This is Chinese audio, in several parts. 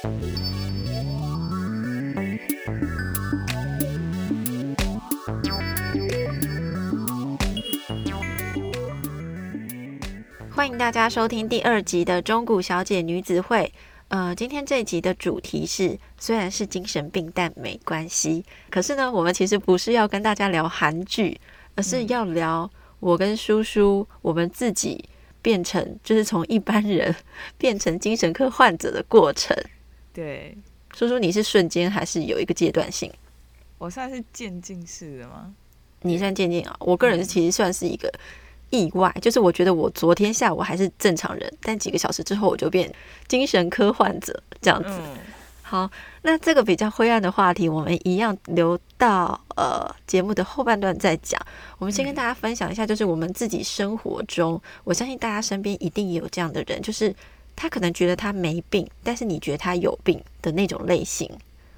欢迎大家收听第二集的中古小姐女子会。呃，今天这一集的主题是，虽然是精神病，但没关系。可是呢，我们其实不是要跟大家聊韩剧，而是要聊我跟叔叔我们自己变成，就是从一般人 变成精神科患者的过程。对，说说，你是瞬间还是有一个阶段性？我算是渐进式的吗？你算渐进啊？我个人其实算是一个。意外就是，我觉得我昨天下午还是正常人，但几个小时之后我就变精神科患者这样子。好，那这个比较灰暗的话题，我们一样留到呃节目的后半段再讲。我们先跟大家分享一下，就是我们自己生活中，我相信大家身边一定也有这样的人，就是他可能觉得他没病，但是你觉得他有病的那种类型。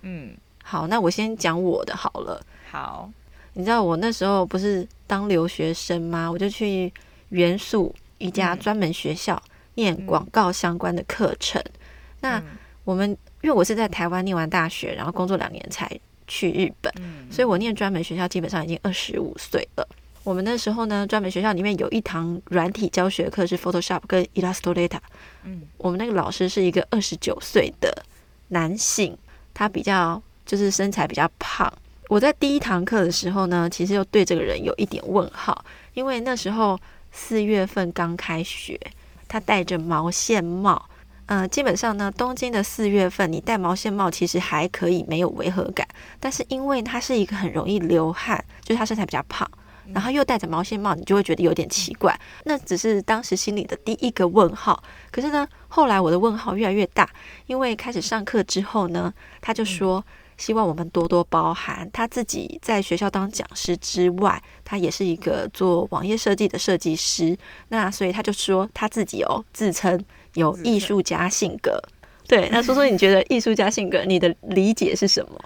嗯，好，那我先讲我的好了。好。你知道我那时候不是当留学生吗？我就去元素一家专门学校念广告相关的课程。嗯、那我们因为我是在台湾念完大学，然后工作两年才去日本，嗯、所以我念专门学校基本上已经二十五岁了。我们那时候呢，专门学校里面有一堂软体教学课是 Photoshop 跟 Illustrator。嗯，我们那个老师是一个二十九岁的男性，他比较就是身材比较胖。我在第一堂课的时候呢，其实又对这个人有一点问号，因为那时候四月份刚开学，他戴着毛线帽。嗯、呃，基本上呢，东京的四月份你戴毛线帽其实还可以，没有违和感。但是因为他是一个很容易流汗，就是他身材比较胖，然后又戴着毛线帽，你就会觉得有点奇怪。那只是当时心里的第一个问号。可是呢，后来我的问号越来越大，因为开始上课之后呢，他就说。希望我们多多包涵。他自己在学校当讲师之外，他也是一个做网页设计的设计师。那所以他就说他自己哦，自称有艺术家性格。对，那说说你觉得艺术家性格，你的理解是什么？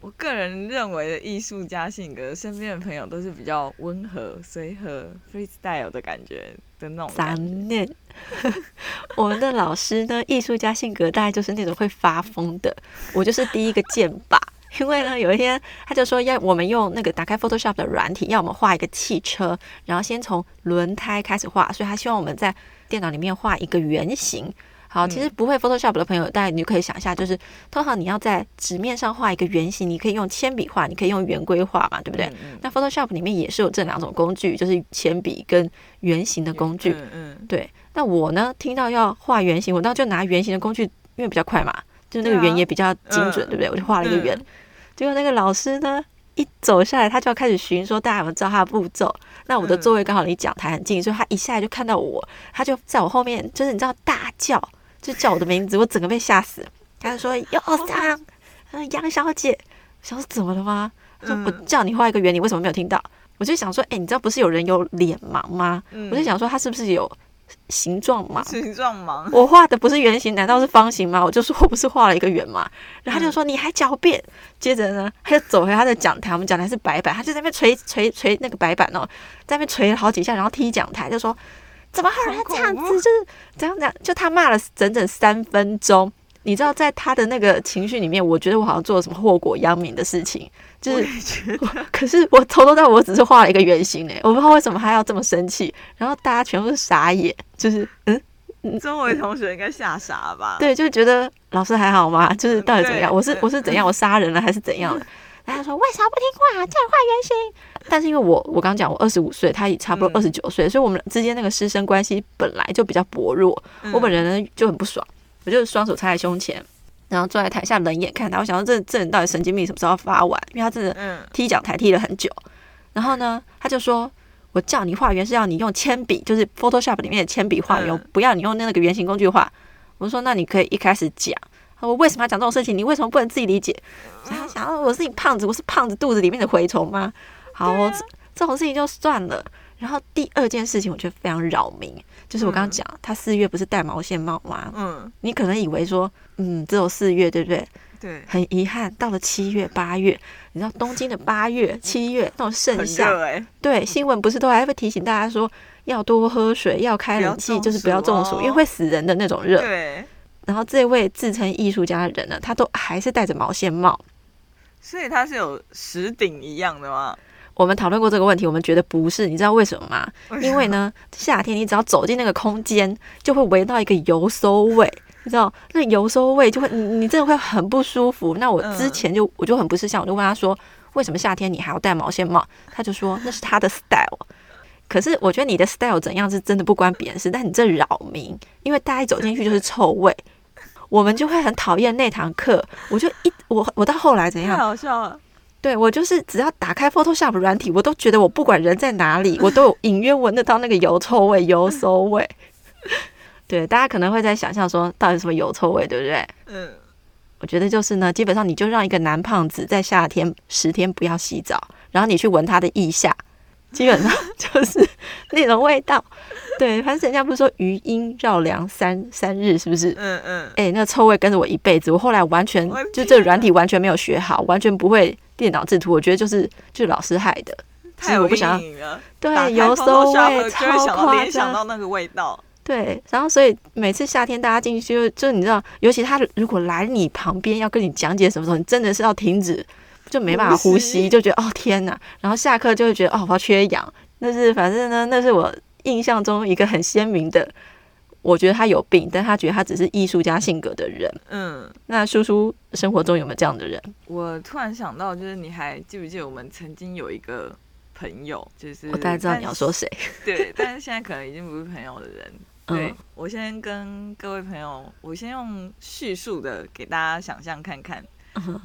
我个人认为的艺术家性格，身边的朋友都是比较温和、随和、freestyle 的感觉的那种。杂念。我们的老师呢，艺术家性格大概就是那种会发疯的。我就是第一个箭靶，因为呢，有一天他就说要我们用那个打开 Photoshop 的软体，要我们画一个汽车，然后先从轮胎开始画，所以他希望我们在电脑里面画一个圆形。好，其实不会 Photoshop 的朋友，大概你就可以想一下，就是通常你要在纸面上画一个圆形，你可以用铅笔画，你可以用圆规画嘛，对不对？那 Photoshop 里面也是有这两种工具，就是铅笔跟圆形的工具。嗯，嗯对。那我呢，听到要画圆形，我当时就拿圆形的工具，因为比较快嘛，就那个圆也比较精准，对，不对？我就画了一个圆。嗯、结果那个老师呢，一走下来，他就要开始巡，说大家有没有照他的步骤？那我的座位刚好离讲台很近，所以他一下来就看到我，他就在我后面，就是你知道大叫。就叫我的名字，我整个被吓死。他就说：“有桑，杨小姐。”我想说怎么了吗？他说：“我叫你画一个圆，你为什么没有听到？”我就想说：“哎、欸，你知道不是有人有脸盲吗？”嗯、我就想说他是不是有形状盲？形状盲。我画的不是圆形，难道是方形吗？我就说我不是画了一个圆吗？然后他就说：“你还狡辩。”接着呢，他就走回他的讲台，我们讲台是白板，他就在那边捶捶捶那个白板哦，在那边捶了好几下，然后踢讲台，就说。怎么会有人这样子？就是怎样讲，就他骂了整整三分钟。你知道，在他的那个情绪里面，我觉得我好像做了什么祸国殃民的事情。就是，可是我从头到尾我只是画了一个圆形诶，我不知道为什么他要这么生气。然后大家全部是傻眼，就是嗯，周围同学应该吓傻吧？对，就觉得老师还好吗？就是到底怎么样？我是我是怎样？我杀人了还是怎样的？他说：“为啥不听话？叫你画圆形。”但是因为我我刚讲我二十五岁，他也差不多二十九岁，嗯、所以我们之间那个师生关系本来就比较薄弱。嗯、我本人呢就很不爽，我就是双手插在胸前，然后坐在台下冷眼看他。我想说这这人到底神经病什么时候发完？因为他真的踢脚台踢了很久。然后呢，他就说：“我叫你画圆是要你用铅笔，就是 Photoshop 里面的铅笔画圆，嗯、不要你用那个圆形工具画。”我说：“那你可以一开始讲。”我为什么要讲这种事情？你为什么不能自己理解？想想，我是你胖子，我是胖子肚子里面的蛔虫吗？好，我这这种事情就算了。然后第二件事情，我觉得非常扰民，就是我刚刚讲，他四月不是戴毛线帽吗？嗯，你可能以为说，嗯，只有四月，对不对？对。很遗憾，到了七月、八月，你知道东京的八月、七月那种盛夏，对，新闻不是都还会提醒大家说要多喝水，要开冷气，就是不要中暑，因为会死人的那种热。对。然后这位自称艺术家的人呢，他都还是戴着毛线帽，所以他是有石顶一样的吗？我们讨论过这个问题，我们觉得不是，你知道为什么吗？因为呢，夏天你只要走进那个空间，就会闻到一个油馊味，你知道那油馊味就会，你你真的会很不舒服。那我之前就我就很不识相，我就问他说，为什么夏天你还要戴毛线帽？他就说那是他的 style。可是我觉得你的 style 怎样是真的不关别人事，但你这扰民，因为大家一走进去就是臭味，我们就会很讨厌那堂课。我就一我我到后来怎样？太好笑了。对，我就是只要打开 Photoshop 软体，我都觉得我不管人在哪里，我都有隐约闻得到那个油臭味、油馊味。对，大家可能会在想象说，到底什么油臭味，对不对？嗯，我觉得就是呢，基本上你就让一个男胖子在夏天十天不要洗澡，然后你去闻他的腋下，基本上 就是那种味道。对，反正人家不是说余音绕梁三三日，是不是？嗯嗯。哎、欸，那个臭味跟着我一辈子，我后来完全就这个软体完全没有学好，完全不会。电脑制图，我觉得就是就是老师害的，太有阴影了。对，油馊味超夸张，联想到那个味道。对，然后所以每次夏天大家进去就就你知道，尤其他如果来你旁边要跟你讲解什么时候，你真的是要停止，就没办法呼吸，就觉得哦天哪！然后下课就会觉得哦我要缺氧。那是反正呢，那是我印象中一个很鲜明的。我觉得他有病，但他觉得他只是艺术家性格的人。嗯，那叔叔生活中有没有这样的人？我突然想到，就是你还记不记得我们曾经有一个朋友，就是我大概知道你要说谁。对，但是现在可能已经不是朋友的人。对，我先跟各位朋友，我先用叙述的给大家想象看看，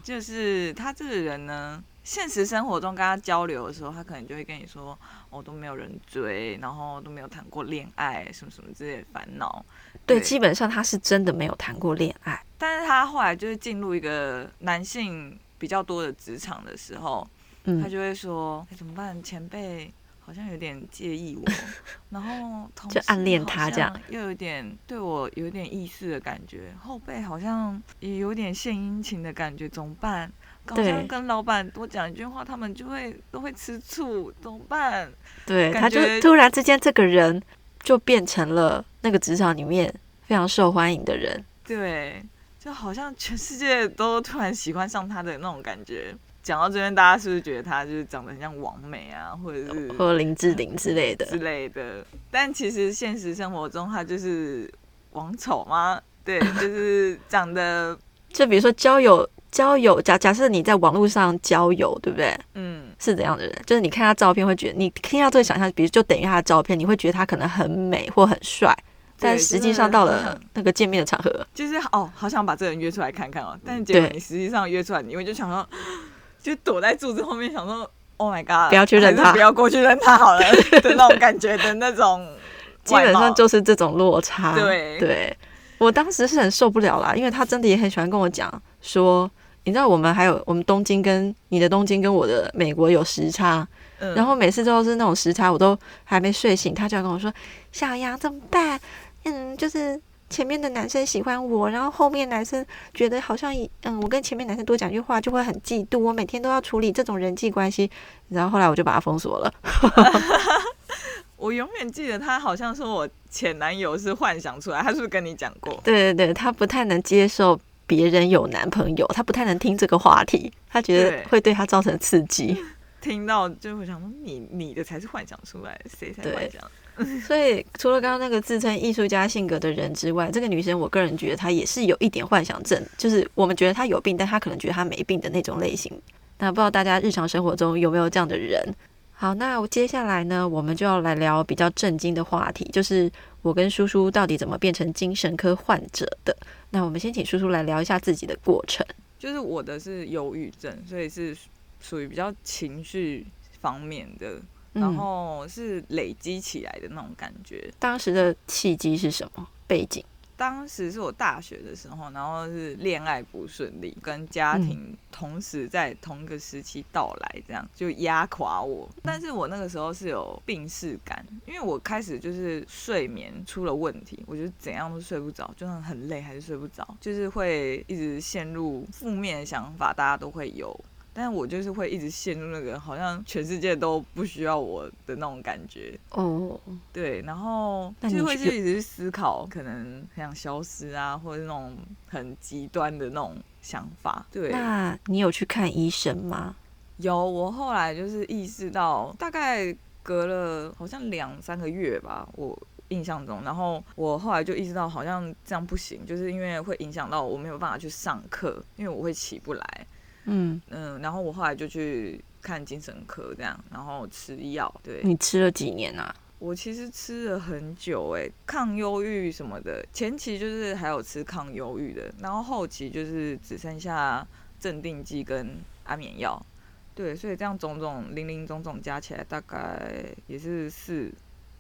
就是他这个人呢。现实生活中跟他交流的时候，他可能就会跟你说：“我、哦、都没有人追，然后都没有谈过恋爱，什么什么之类的烦恼。”对，基本上他是真的没有谈过恋爱。但是他后来就是进入一个男性比较多的职场的时候，嗯、他就会说：“哎，怎么办？前辈好像有点介意我，然后同时就暗恋他这样，又有点对我有点意思的感觉。后辈好像也有点献殷勤的感觉，怎么办？”好像跟老板多讲一句话，他们就会都会吃醋，怎么办？对，他就突然之间这个人就变成了那个职场里面非常受欢迎的人。对，就好像全世界都突然喜欢上他的那种感觉。讲到这边，大家是不是觉得他就是长得很像王美啊，或者是或林志玲之类的之类的？但其实现实生活中，他就是王丑吗？对，就是长得就比如说交友。交友，假假设你在网络上交友，对不对？嗯，是怎样的人？就是你看他照片会觉得，你听到这个想象，比如就等于他的照片，你会觉得他可能很美或很帅，但实际上到了 那个见面的场合，就是哦，好想把这个人约出来看看哦。但是结果你实际上约出来，你会就想说，就躲在柱子后面，想说，Oh my god，不要去认他，不要过去认他好了 的那种感觉的那种，基本上就是这种落差。对对，我当时是很受不了啦，因为他真的也很喜欢跟我讲说。你知道我们还有我们东京跟你的东京跟我的美国有时差，嗯、然后每次都是那种时差，我都还没睡醒，他就要跟我说：“小杨怎么办？嗯，就是前面的男生喜欢我，然后后面男生觉得好像嗯，我跟前面男生多讲句话就会很嫉妒，我每天都要处理这种人际关系。”然后后来我就把他封锁了。我永远记得他好像说我前男友是幻想出来，他是不是跟你讲过？对对对，他不太能接受。别人有男朋友，他不太能听这个话题，他觉得会对他造成刺激。听到就会想说你：“你你的才是幻想出来的，谁才幻想？”所以除了刚刚那个自称艺术家性格的人之外，这个女生我个人觉得她也是有一点幻想症，就是我们觉得她有病，但她可能觉得她没病的那种类型。那不知道大家日常生活中有没有这样的人？好，那接下来呢，我们就要来聊比较震惊的话题，就是我跟叔叔到底怎么变成精神科患者的。那我们先请叔叔来聊一下自己的过程。就是我的是忧郁症，所以是属于比较情绪方面的，然后是累积起来的那种感觉。嗯，当时的契机是什么背景？当时是我大学的时候，然后是恋爱不顺利，跟家庭同时在同一个时期到来，这样就压垮我。但是我那个时候是有病逝感，因为我开始就是睡眠出了问题，我觉得怎样都睡不着，就算很累还是睡不着，就是会一直陷入负面的想法，大家都会有。但我就是会一直陷入那个好像全世界都不需要我的那种感觉哦。对，然后就会就一直去思考，可能很想消失啊，或者是那种很极端的那种想法。对，那你有去看医生吗？有，我后来就是意识到，大概隔了好像两三个月吧，我印象中，然后我后来就意识到，好像这样不行，就是因为会影响到我没有办法去上课，因为我会起不来。嗯嗯，然后我后来就去看精神科，这样，然后吃药。对，你吃了几年啊？我其实吃了很久，哎，抗忧郁什么的，前期就是还有吃抗忧郁的，然后后期就是只剩下镇定剂跟安眠药。对，所以这样种种零零总总加起来，大概也是四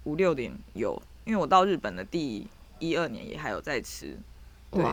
五六年有，因为我到日本的第一二年也还有在吃。对。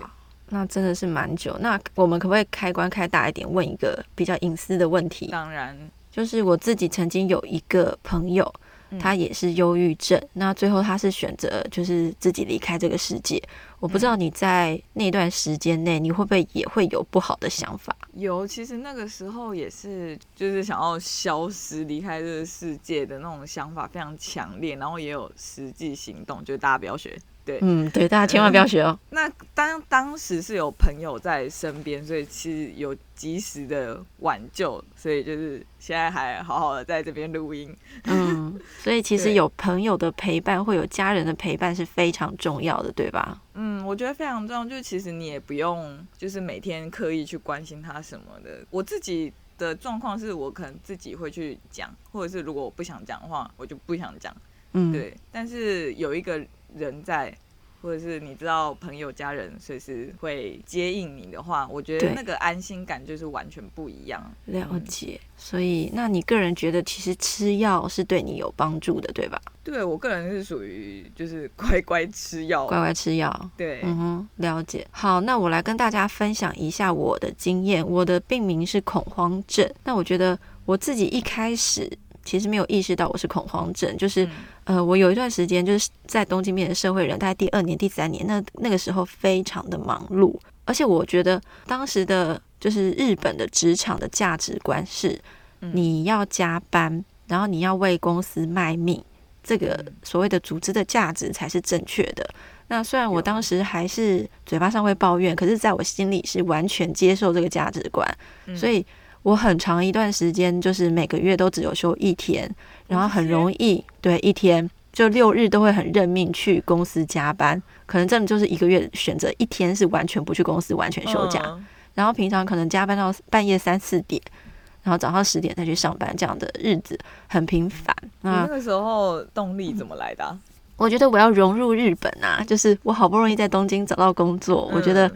哇那真的是蛮久。那我们可不可以开关开大一点，问一个比较隐私的问题？当然，就是我自己曾经有一个朋友，他也是忧郁症，嗯、那最后他是选择就是自己离开这个世界。我不知道你在那段时间内，你会不会也会有不好的想法？有，其实那个时候也是，就是想要消失、离开这个世界的那种想法非常强烈，然后也有实际行动，就是大家不要学。对，嗯，对，大家千万不要学哦。嗯、那当当时是有朋友在身边，所以其实有及时的挽救，所以就是现在还好好的在这边录音。嗯，所以其实有朋友的陪伴，会有家人的陪伴是非常重要的，对吧？嗯，我觉得非常重要。就是其实你也不用，就是每天刻意去关心他什么的。我自己的状况是我可能自己会去讲，或者是如果我不想讲的话，我就不想讲。嗯，对。但是有一个。人在，或者是你知道朋友家人随时会接应你的话，我觉得那个安心感就是完全不一样。了解，所以那你个人觉得其实吃药是对你有帮助的，对吧？对，我个人是属于就是乖乖吃药，乖乖吃药。对，嗯哼，了解。好，那我来跟大家分享一下我的经验。我的病名是恐慌症。那我觉得我自己一开始。其实没有意识到我是恐慌症，就是，呃，我有一段时间就是在东京变成社会人，大概第二年、第三年，那那个时候非常的忙碌，而且我觉得当时的就是日本的职场的价值观是，你要加班，然后你要为公司卖命，这个所谓的组织的价值才是正确的。那虽然我当时还是嘴巴上会抱怨，可是在我心里是完全接受这个价值观，所以。我很长一段时间就是每个月都只有休一天，然后很容易对一天就六日都会很认命去公司加班，可能真的就是一个月选择一天是完全不去公司，完全休假，然后平常可能加班到半夜三四点，然后早上十点再去上班，这样的日子很频繁。那那个时候动力怎么来的啊？我觉得我要融入日本啊，就是我好不容易在东京找到工作，我觉得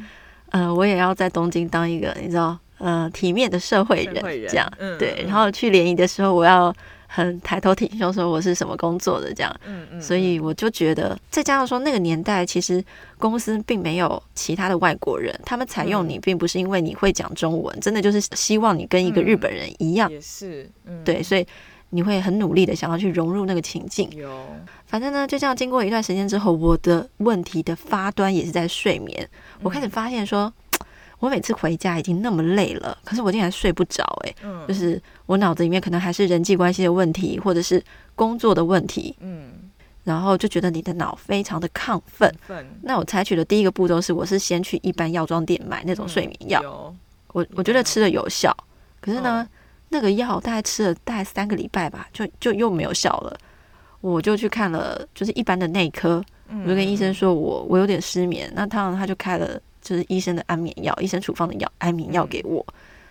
呃我也要在东京当一个你知道。呃，体面的社会人，这样，嗯、对。然后去联谊的时候，我要很抬头挺胸说我是什么工作的这样。嗯嗯。所以我就觉得，再加上说那个年代，其实公司并没有其他的外国人，他们采用你并不是因为你会讲中文，真的就是希望你跟一个日本人一样。也是。嗯。对，所以你会很努力的想要去融入那个情境。有。反正呢，就这样经过一段时间之后，我的问题的发端也是在睡眠。我开始发现说。我每次回家已经那么累了，可是我竟然睡不着哎，嗯，就是我脑子里面可能还是人际关系的问题，或者是工作的问题，嗯，然后就觉得你的脑非常的亢奋。那我采取的第一个步骤是，我是先去一般药妆店买那种睡眠药，我我觉得吃了有效，可是呢，那个药大概吃了大概三个礼拜吧，就就又没有效了，我就去看了就是一般的内科，我就跟医生说我我有点失眠，那他他就开了。就是医生的安眠药，医生处方的药，安眠药给我。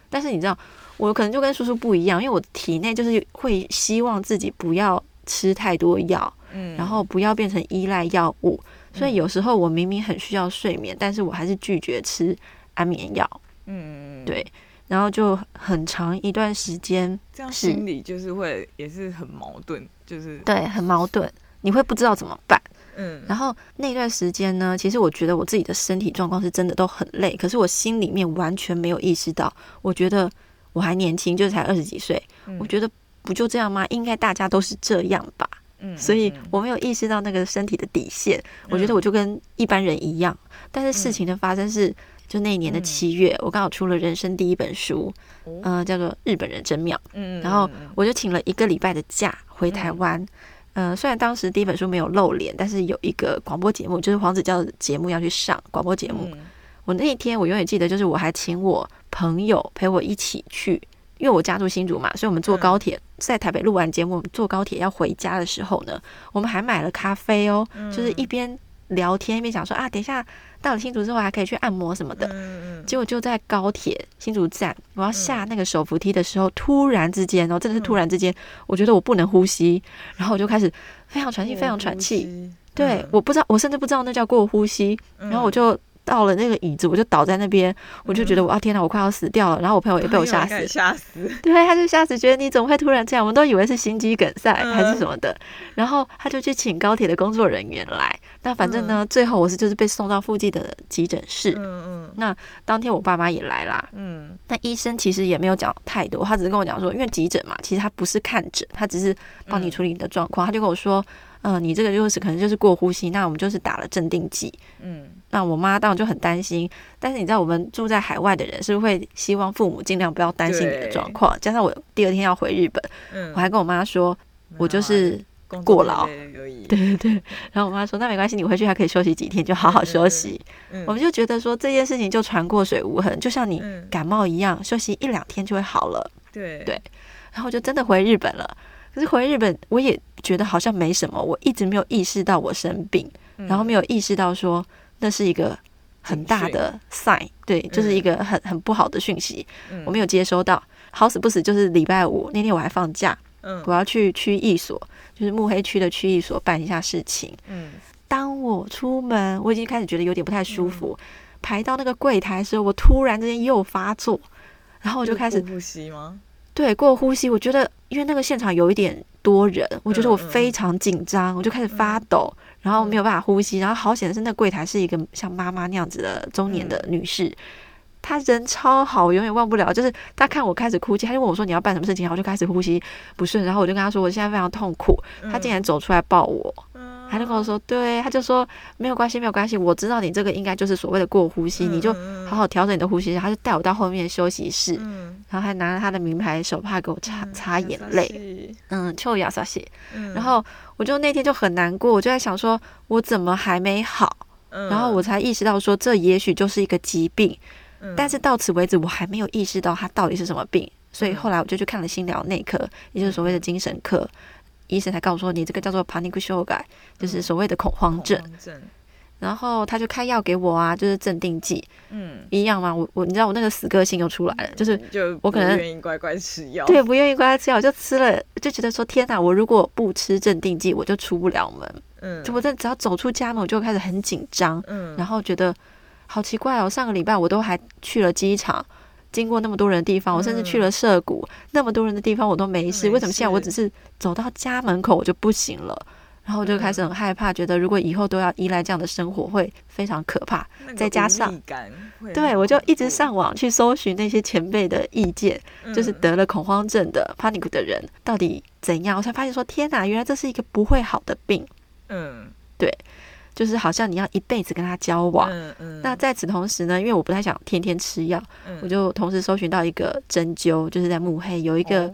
但是你知道，我可能就跟叔叔不一样，因为我体内就是会希望自己不要吃太多药，嗯，然后不要变成依赖药物。所以有时候我明明很需要睡眠，但是我还是拒绝吃安眠药。嗯，对。然后就很长一段时间，这样心里就是会也是很矛盾，就是对，很矛盾，你会不知道怎么办。嗯，然后那段时间呢，其实我觉得我自己的身体状况是真的都很累，可是我心里面完全没有意识到，我觉得我还年轻，就是才二十几岁，嗯、我觉得不就这样吗？应该大家都是这样吧。嗯，所以我没有意识到那个身体的底线，嗯、我觉得我就跟一般人一样。但是事情的发生是就那一年的七月，我刚好出了人生第一本书，嗯，叫做《日本人真妙》。嗯，然后我就请了一个礼拜的假回台湾。嗯，虽然当时第一本书没有露脸，但是有一个广播节目，就是黄子佼的节目要去上广播节目。我那一天我永远记得，就是我还请我朋友陪我一起去，因为我家住新竹嘛，所以我们坐高铁在台北录完节目，我们坐高铁要回家的时候呢，我们还买了咖啡哦，就是一边聊天一边想说啊，等一下到了新竹之后还可以去按摩什么的。结果就在高铁新竹站，我要下那个手扶梯的时候，突然之间哦，真的是突然之间，我觉得我不能呼吸，然后我就开始非常喘气，非常喘气。对，我不知道，我甚至不知道那叫过呼吸，然后我就。到了那个椅子，我就倒在那边，我就觉得我啊天哪，我快要死掉了。然后我朋友也被我吓死，吓死。对，他就吓死，觉得你怎么会突然这样？我们都以为是心肌梗塞还是什么的。然后他就去请高铁的工作人员来。那反正呢，最后我是就是被送到附近的急诊室。嗯嗯。那当天我爸妈也来啦。嗯。那医生其实也没有讲太多，他只是跟我讲说，因为急诊嘛，其实他不是看诊，他只是帮你处理你的状况。他就跟我说。嗯，你这个就是可能就是过呼吸，那我们就是打了镇定剂。嗯，那我妈当然就很担心，但是你知道我们住在海外的人是不是会希望父母尽量不要担心你的状况？加上我第二天要回日本，嗯，我还跟我妈说，我就是过劳，对对对。然后我妈说，那没关系，你回去还可以休息几天，就好好休息。我们就觉得说这件事情就船过水无痕，就像你感冒一样，休息一两天就会好了。对对，然后就真的回日本了。可是回日本，我也觉得好像没什么，我一直没有意识到我生病，嗯、然后没有意识到说那是一个很大的 sign，对，就是一个很很不好的讯息，嗯、我没有接收到。好死不死，就是礼拜五那天我还放假，嗯、我要去区役所，就是目黑区的区役所办一下事情。嗯，当我出门，我已经开始觉得有点不太舒服，嗯、排到那个柜台的时候，我突然之间又发作，然后我就开始呼吸吗？对，过呼吸，我觉得因为那个现场有一点多人，我觉得我非常紧张，我就开始发抖，然后没有办法呼吸，然后好险的是那柜台是一个像妈妈那样子的中年的女士，她人超好，我永远忘不了，就是她看我开始哭泣，她就问我说，你要办什么事情，然后我就开始呼吸不顺，然后我就跟她说我现在非常痛苦，她竟然走出来抱我。他就跟我说，对，他就说没有关系，没有关系，我知道你这个应该就是所谓的过呼吸，你就好好调整你的呼吸。他就带我到后面休息室，然后还拿着他的名牌手帕给我擦擦眼泪，嗯，臭牙撒西。然后我就那天就很难过，我就在想说，我怎么还没好？然后我才意识到说，这也许就是一个疾病，但是到此为止，我还没有意识到它到底是什么病。所以后来我就去看了心疗内科，也就是所谓的精神科。医生才告诉我说，你这个叫做 panic shock，就是所谓的恐慌症。恐慌症。然后他就开药给我啊，就是镇定剂。嗯，一样嘛？我我你知道我那个死个性又出来了，就是就我可能愿意乖乖吃药，对，不愿意乖乖吃药，我就吃了，就觉得说天哪，我如果不吃镇定剂，我就出不了门。嗯，就我这只要走出家门，我就开始很紧张。嗯，然后觉得好奇怪哦，上个礼拜我都还去了机场。经过那么多人的地方，我甚至去了涩谷，嗯、那么多人的地方我都没事，为什么现在我只是走到家门口我就不行了？然后我就开始很害怕，觉得如果以后都要依赖这样的生活会非常可怕。再加上，对，我就一直上网去搜寻那些前辈的意见，嗯、就是得了恐慌症的 panic 的人到底怎样？我才发现说，天哪，原来这是一个不会好的病。嗯，对。就是好像你要一辈子跟他交往，嗯嗯、那在此同时呢，因为我不太想天天吃药，嗯、我就同时搜寻到一个针灸，就是在慕黑有一个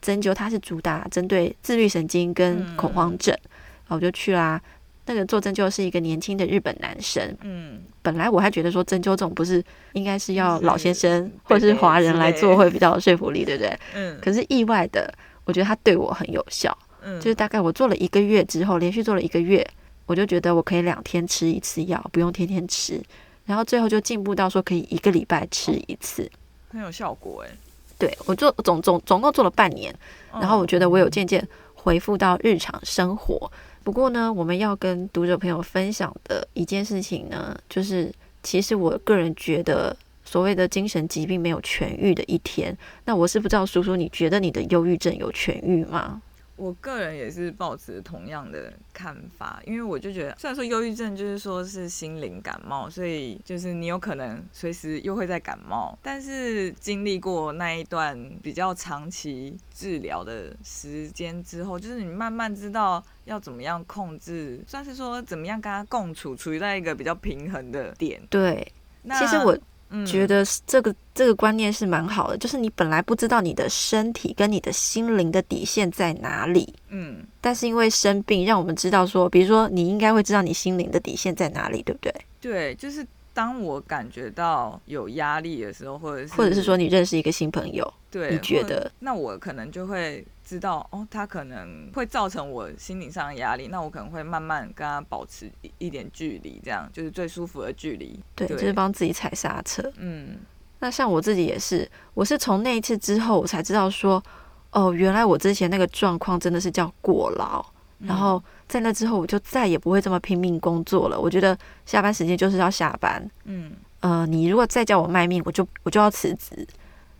针灸，它是主打针对自律神经跟恐慌症，嗯、然后我就去啦。那个做针灸是一个年轻的日本男生，嗯，本来我还觉得说针灸这种不是应该是要老先生或者是华人来做会比较有说服力，对不对？嗯，可是意外的，我觉得他对我很有效，嗯，就是大概我做了一个月之后，连续做了一个月。我就觉得我可以两天吃一次药，不用天天吃，然后最后就进步到说可以一个礼拜吃一次，很有效果诶。对，我做总总总共做了半年，然后我觉得我有渐渐恢复到日常生活。不过呢，我们要跟读者朋友分享的一件事情呢，就是其实我个人觉得所谓的精神疾病没有痊愈的一天。那我是不知道，叔叔，你觉得你的忧郁症有痊愈吗？我个人也是抱持同样的看法，因为我就觉得，虽然说忧郁症就是说是心灵感冒，所以就是你有可能随时又会在感冒，但是经历过那一段比较长期治疗的时间之后，就是你慢慢知道要怎么样控制，算是说怎么样跟他共处，处于在一个比较平衡的点。对，那其实我觉得这个、嗯、这个观念是蛮好的，就是你本来不知道你的身体跟你的心灵的底线在哪里，嗯，但是因为生病，让我们知道说，比如说你应该会知道你心灵的底线在哪里，对不对？对，就是当我感觉到有压力的时候，或者是或者是说你认识一个新朋友，对，你觉得那我可能就会。知道哦，他可能会造成我心理上的压力，那我可能会慢慢跟他保持一一点距离，这样就是最舒服的距离。对，对，就是帮自己踩刹车。嗯，那像我自己也是，我是从那一次之后，我才知道说，哦，原来我之前那个状况真的是叫过劳。嗯。然后在那之后，我就再也不会这么拼命工作了。我觉得下班时间就是要下班。嗯，呃，你如果再叫我卖命，我就我就要辞职。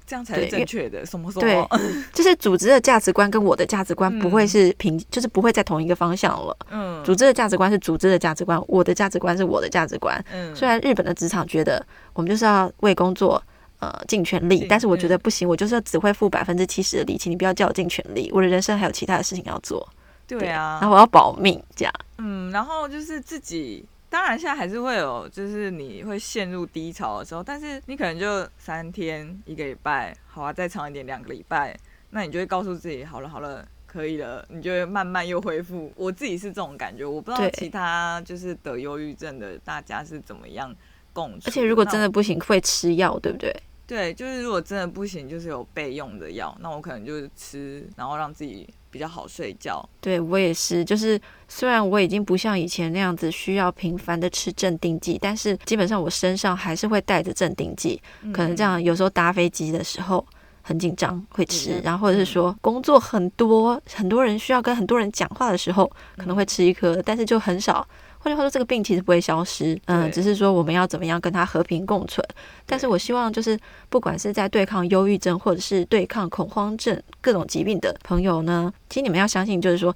这样才是正确的，什么什么？对，就是组织的价值观跟我的价值观不会是平，嗯、就是不会在同一个方向了。嗯，组织的价值观是组织的价值观，我的价值观是我的价值观。嗯，虽然日本的职场觉得我们就是要为工作呃尽全力，但是我觉得不行，我就是要只会付百分之七十的力气，你不要叫我尽全力，我的人生还有其他的事情要做。对啊，然后我要保命，这样。嗯，然后就是自己。当然，现在还是会有，就是你会陷入低潮的时候，但是你可能就三天、一个礼拜，好啊，再长一点，两个礼拜，那你就会告诉自己，好了好了，可以了，你就会慢慢又恢复。我自己是这种感觉，我不知道其他就是得忧郁症的大家是怎么样共处。而且如果真的不行，会吃药，对不对？对，就是如果真的不行，就是有备用的药，那我可能就是吃，然后让自己。比较好睡觉，对我也是。就是虽然我已经不像以前那样子需要频繁的吃镇定剂，但是基本上我身上还是会带着镇定剂。可能这样，有时候搭飞机的时候很紧张会吃，然后或者是说工作很多，很多人需要跟很多人讲话的时候可能会吃一颗，但是就很少。换句话说，这个病其实不会消失，嗯，只是说我们要怎么样跟它和平共存。但是我希望，就是不管是在对抗忧郁症，或者是对抗恐慌症各种疾病的朋友呢，其实你们要相信，就是说，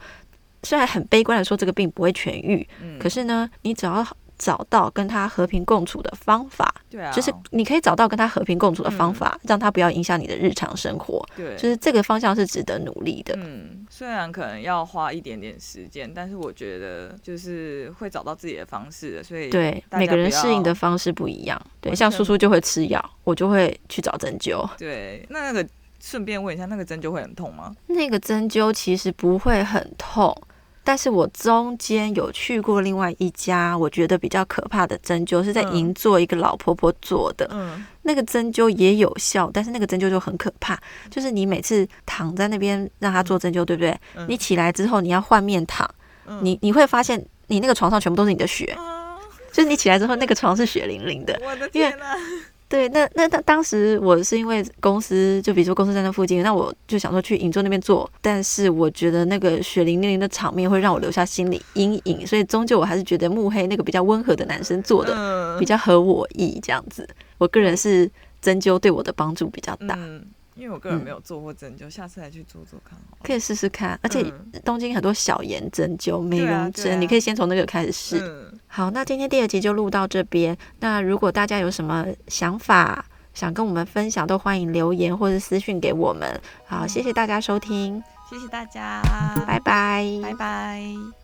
虽然很悲观的说这个病不会痊愈，可是呢，你只要。找到跟他和平共处的方法，对啊，就是你可以找到跟他和平共处的方法，嗯、让他不要影响你的日常生活。对，就是这个方向是值得努力的。嗯，虽然可能要花一点点时间，但是我觉得就是会找到自己的方式的。所以对每个人适应的方式不一样。对，像叔叔就会吃药，我就会去找针灸。对，那那个顺便问一下，那个针灸会很痛吗？那个针灸其实不会很痛。但是我中间有去过另外一家，我觉得比较可怕的针灸是在银座一个老婆婆做的，嗯，那个针灸也有效，但是那个针灸就很可怕，就是你每次躺在那边让她做针灸，对不对？你起来之后你要换面躺，你你会发现你那个床上全部都是你的血，就是你起来之后那个床是血淋淋的，我的天哪！对，那那当当时我是因为公司，就比如说公司在那附近，那我就想说去银座那边做，但是我觉得那个血淋淋的场面会让我留下心理阴影，所以终究我还是觉得慕黑那个比较温和的男生做的比较合我意，这样子。我个人是针灸对我的帮助比较大。嗯因为我个人没有做过针灸，嗯，下次来去做做看。可以试试看，而且东京很多小颜针灸、美容针，你可以先从那个开始试。嗯。好，那今天第二集就录到这边。那如果大家有什么想法想跟我们分享，都欢迎留言或者私讯给我们。好，谢谢大家收听，谢谢大家，拜拜，拜拜。